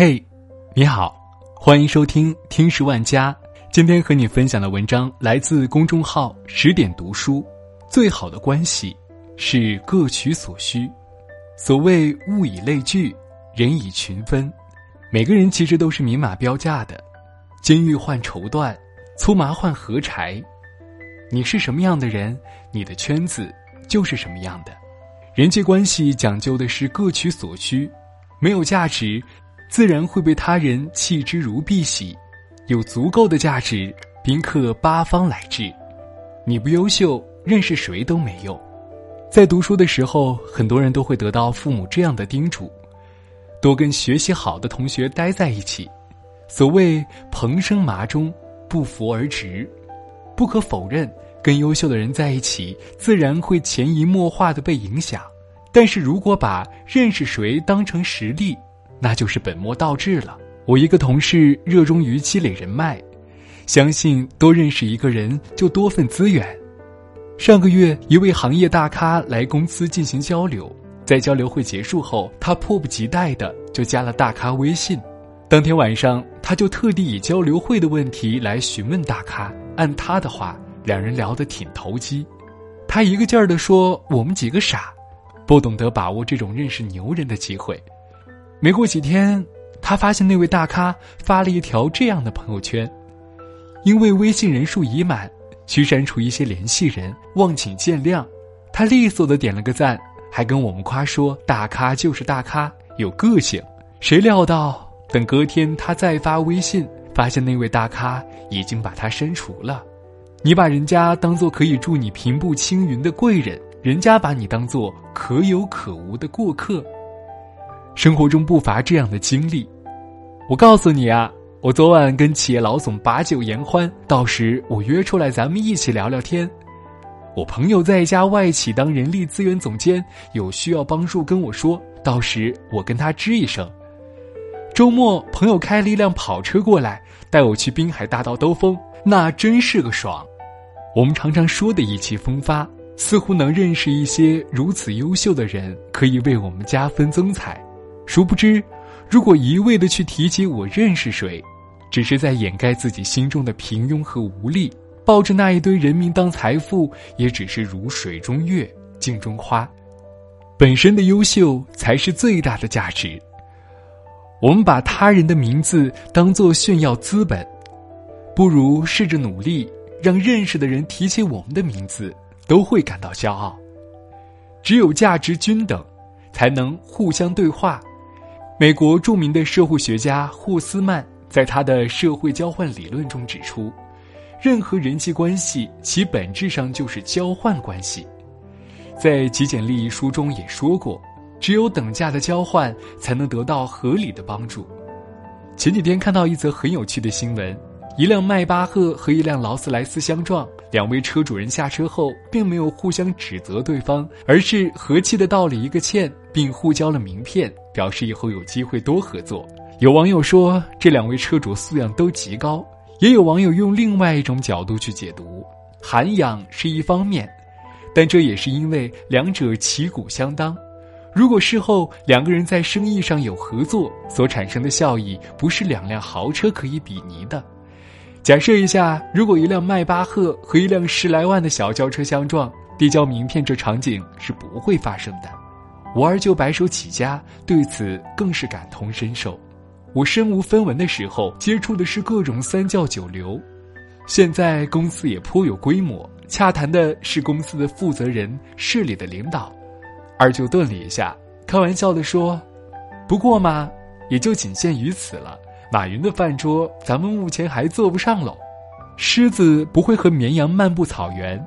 嘿，你好，欢迎收听《听十万家》。今天和你分享的文章来自公众号“十点读书”。最好的关系是各取所需。所谓物以类聚，人以群分。每个人其实都是明码标价的，金玉换绸缎，粗麻换禾柴。你是什么样的人，你的圈子就是什么样的。人际关系讲究的是各取所需，没有价值，自然会被他人弃之如敝屣；有足够的价值，宾客八方来至。你不优秀，认识谁都没用。在读书的时候，很多人都会得到父母这样的叮嘱。多跟学习好的同学待在一起，所谓蓬生麻中，不扶而直。不可否认，跟优秀的人在一起，自然会潜移默化的被影响。但是如果把认识谁当成实力，那就是本末倒置了。我一个同事热衷于积累人脉，相信多认识一个人就多份资源。上个月，一位行业大咖来公司进行交流。在交流会结束后，他迫不及待的就加了大咖微信。当天晚上，他就特地以交流会的问题来询问大咖。按他的话，两人聊得挺投机。他一个劲儿的说：“我们几个傻，不懂得把握这种认识牛人的机会。”没过几天，他发现那位大咖发了一条这样的朋友圈：“因为微信人数已满，需删除一些联系人，望请见谅。”他利索的点了个赞。还跟我们夸说大咖就是大咖，有个性。谁料到等隔天他再发微信，发现那位大咖已经把他删除了。你把人家当做可以助你平步青云的贵人，人家把你当做可有可无的过客。生活中不乏这样的经历。我告诉你啊，我昨晚跟企业老总把酒言欢，到时我约出来咱们一起聊聊天。我朋友在一家外企当人力资源总监，有需要帮助跟我说，到时我跟他吱一声。周末朋友开了一辆跑车过来，带我去滨海大道兜风，那真是个爽。我们常常说的意气风发，似乎能认识一些如此优秀的人，可以为我们加分增彩。殊不知，如果一味的去提及我认识谁，只是在掩盖自己心中的平庸和无力。抱着那一堆人名当财富，也只是如水中月，镜中花。本身的优秀才是最大的价值。我们把他人的名字当做炫耀资本，不如试着努力，让认识的人提起我们的名字，都会感到骄傲。只有价值均等，才能互相对话。美国著名的社会学家霍斯曼在他的社会交换理论中指出。任何人际关系，其本质上就是交换关系。在《极简利益》书中也说过，只有等价的交换，才能得到合理的帮助。前几天看到一则很有趣的新闻：一辆迈巴赫和一辆劳斯莱斯相撞，两位车主人下车后，并没有互相指责对方，而是和气的道了一个歉，并互交了名片，表示以后有机会多合作。有网友说，这两位车主素养都极高。也有网友用另外一种角度去解读，涵养是一方面，但这也是因为两者旗鼓相当。如果事后两个人在生意上有合作，所产生的效益不是两辆豪车可以比拟的。假设一下，如果一辆迈巴赫和一辆十来万的小轿车相撞，递交名片这场景是不会发生的。我二舅白手起家，对此更是感同身受。我身无分文的时候，接触的是各种三教九流。现在公司也颇有规模，洽谈的是公司的负责人、市里的领导。二舅顿了一下，开玩笑的说：“不过嘛，也就仅限于此了。马云的饭桌，咱们目前还坐不上喽。狮子不会和绵羊漫步草原，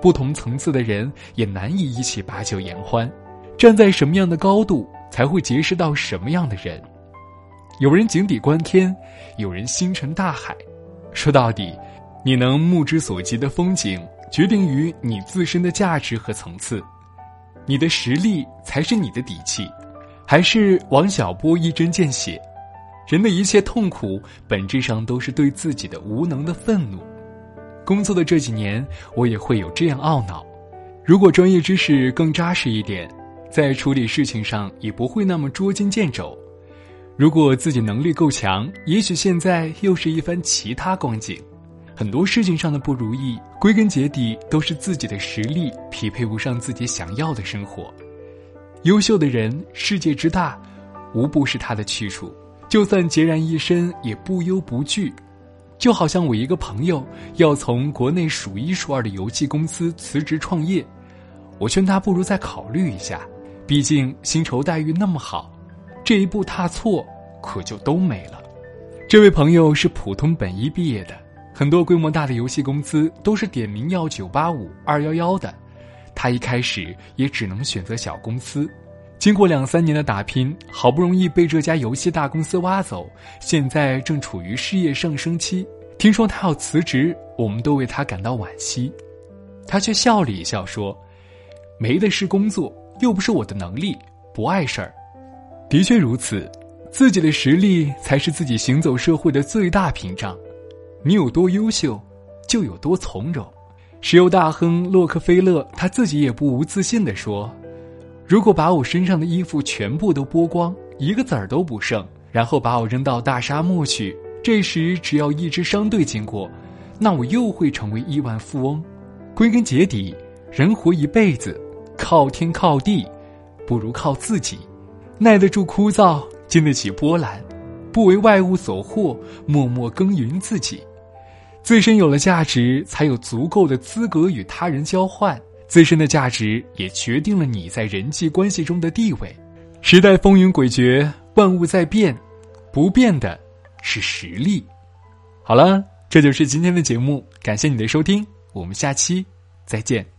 不同层次的人也难以一起把酒言欢。站在什么样的高度，才会结识到什么样的人。”有人井底观天，有人星辰大海。说到底，你能目之所及的风景，决定于你自身的价值和层次。你的实力才是你的底气。还是王小波一针见血：人的一切痛苦，本质上都是对自己的无能的愤怒。工作的这几年，我也会有这样懊恼：如果专业知识更扎实一点，在处理事情上也不会那么捉襟见肘。如果自己能力够强，也许现在又是一番其他光景。很多事情上的不如意，归根结底都是自己的实力匹配不上自己想要的生活。优秀的人，世界之大，无不是他的去处。就算孑然一身，也不忧不惧。就好像我一个朋友要从国内数一数二的游戏公司辞职创业，我劝他不如再考虑一下，毕竟薪酬待遇那么好，这一步踏错，可就都没了。这位朋友是普通本一毕业的，很多规模大的游戏公司都是点名要九八五二幺幺的，他一开始也只能选择小公司。经过两三年的打拼，好不容易被这家游戏大公司挖走，现在正处于事业上升期。听说他要辞职，我们都为他感到惋惜。他却笑了一笑说：“没的是工作，又不是我的能力，不碍事儿。”的确如此，自己的实力才是自己行走社会的最大屏障。你有多优秀，就有多从容。石油大亨洛克菲勒他自己也不无自信地说。如果把我身上的衣服全部都剥光，一个子儿都不剩，然后把我扔到大沙漠去，这时只要一支商队经过，那我又会成为亿万富翁。归根结底，人活一辈子，靠天靠地，不如靠自己，耐得住枯燥，经得起波澜，不为外物所惑，默默耕耘自己，自身有了价值，才有足够的资格与他人交换。自身的价值也决定了你在人际关系中的地位。时代风云诡谲，万物在变，不变的是实力。好了，这就是今天的节目，感谢你的收听，我们下期再见。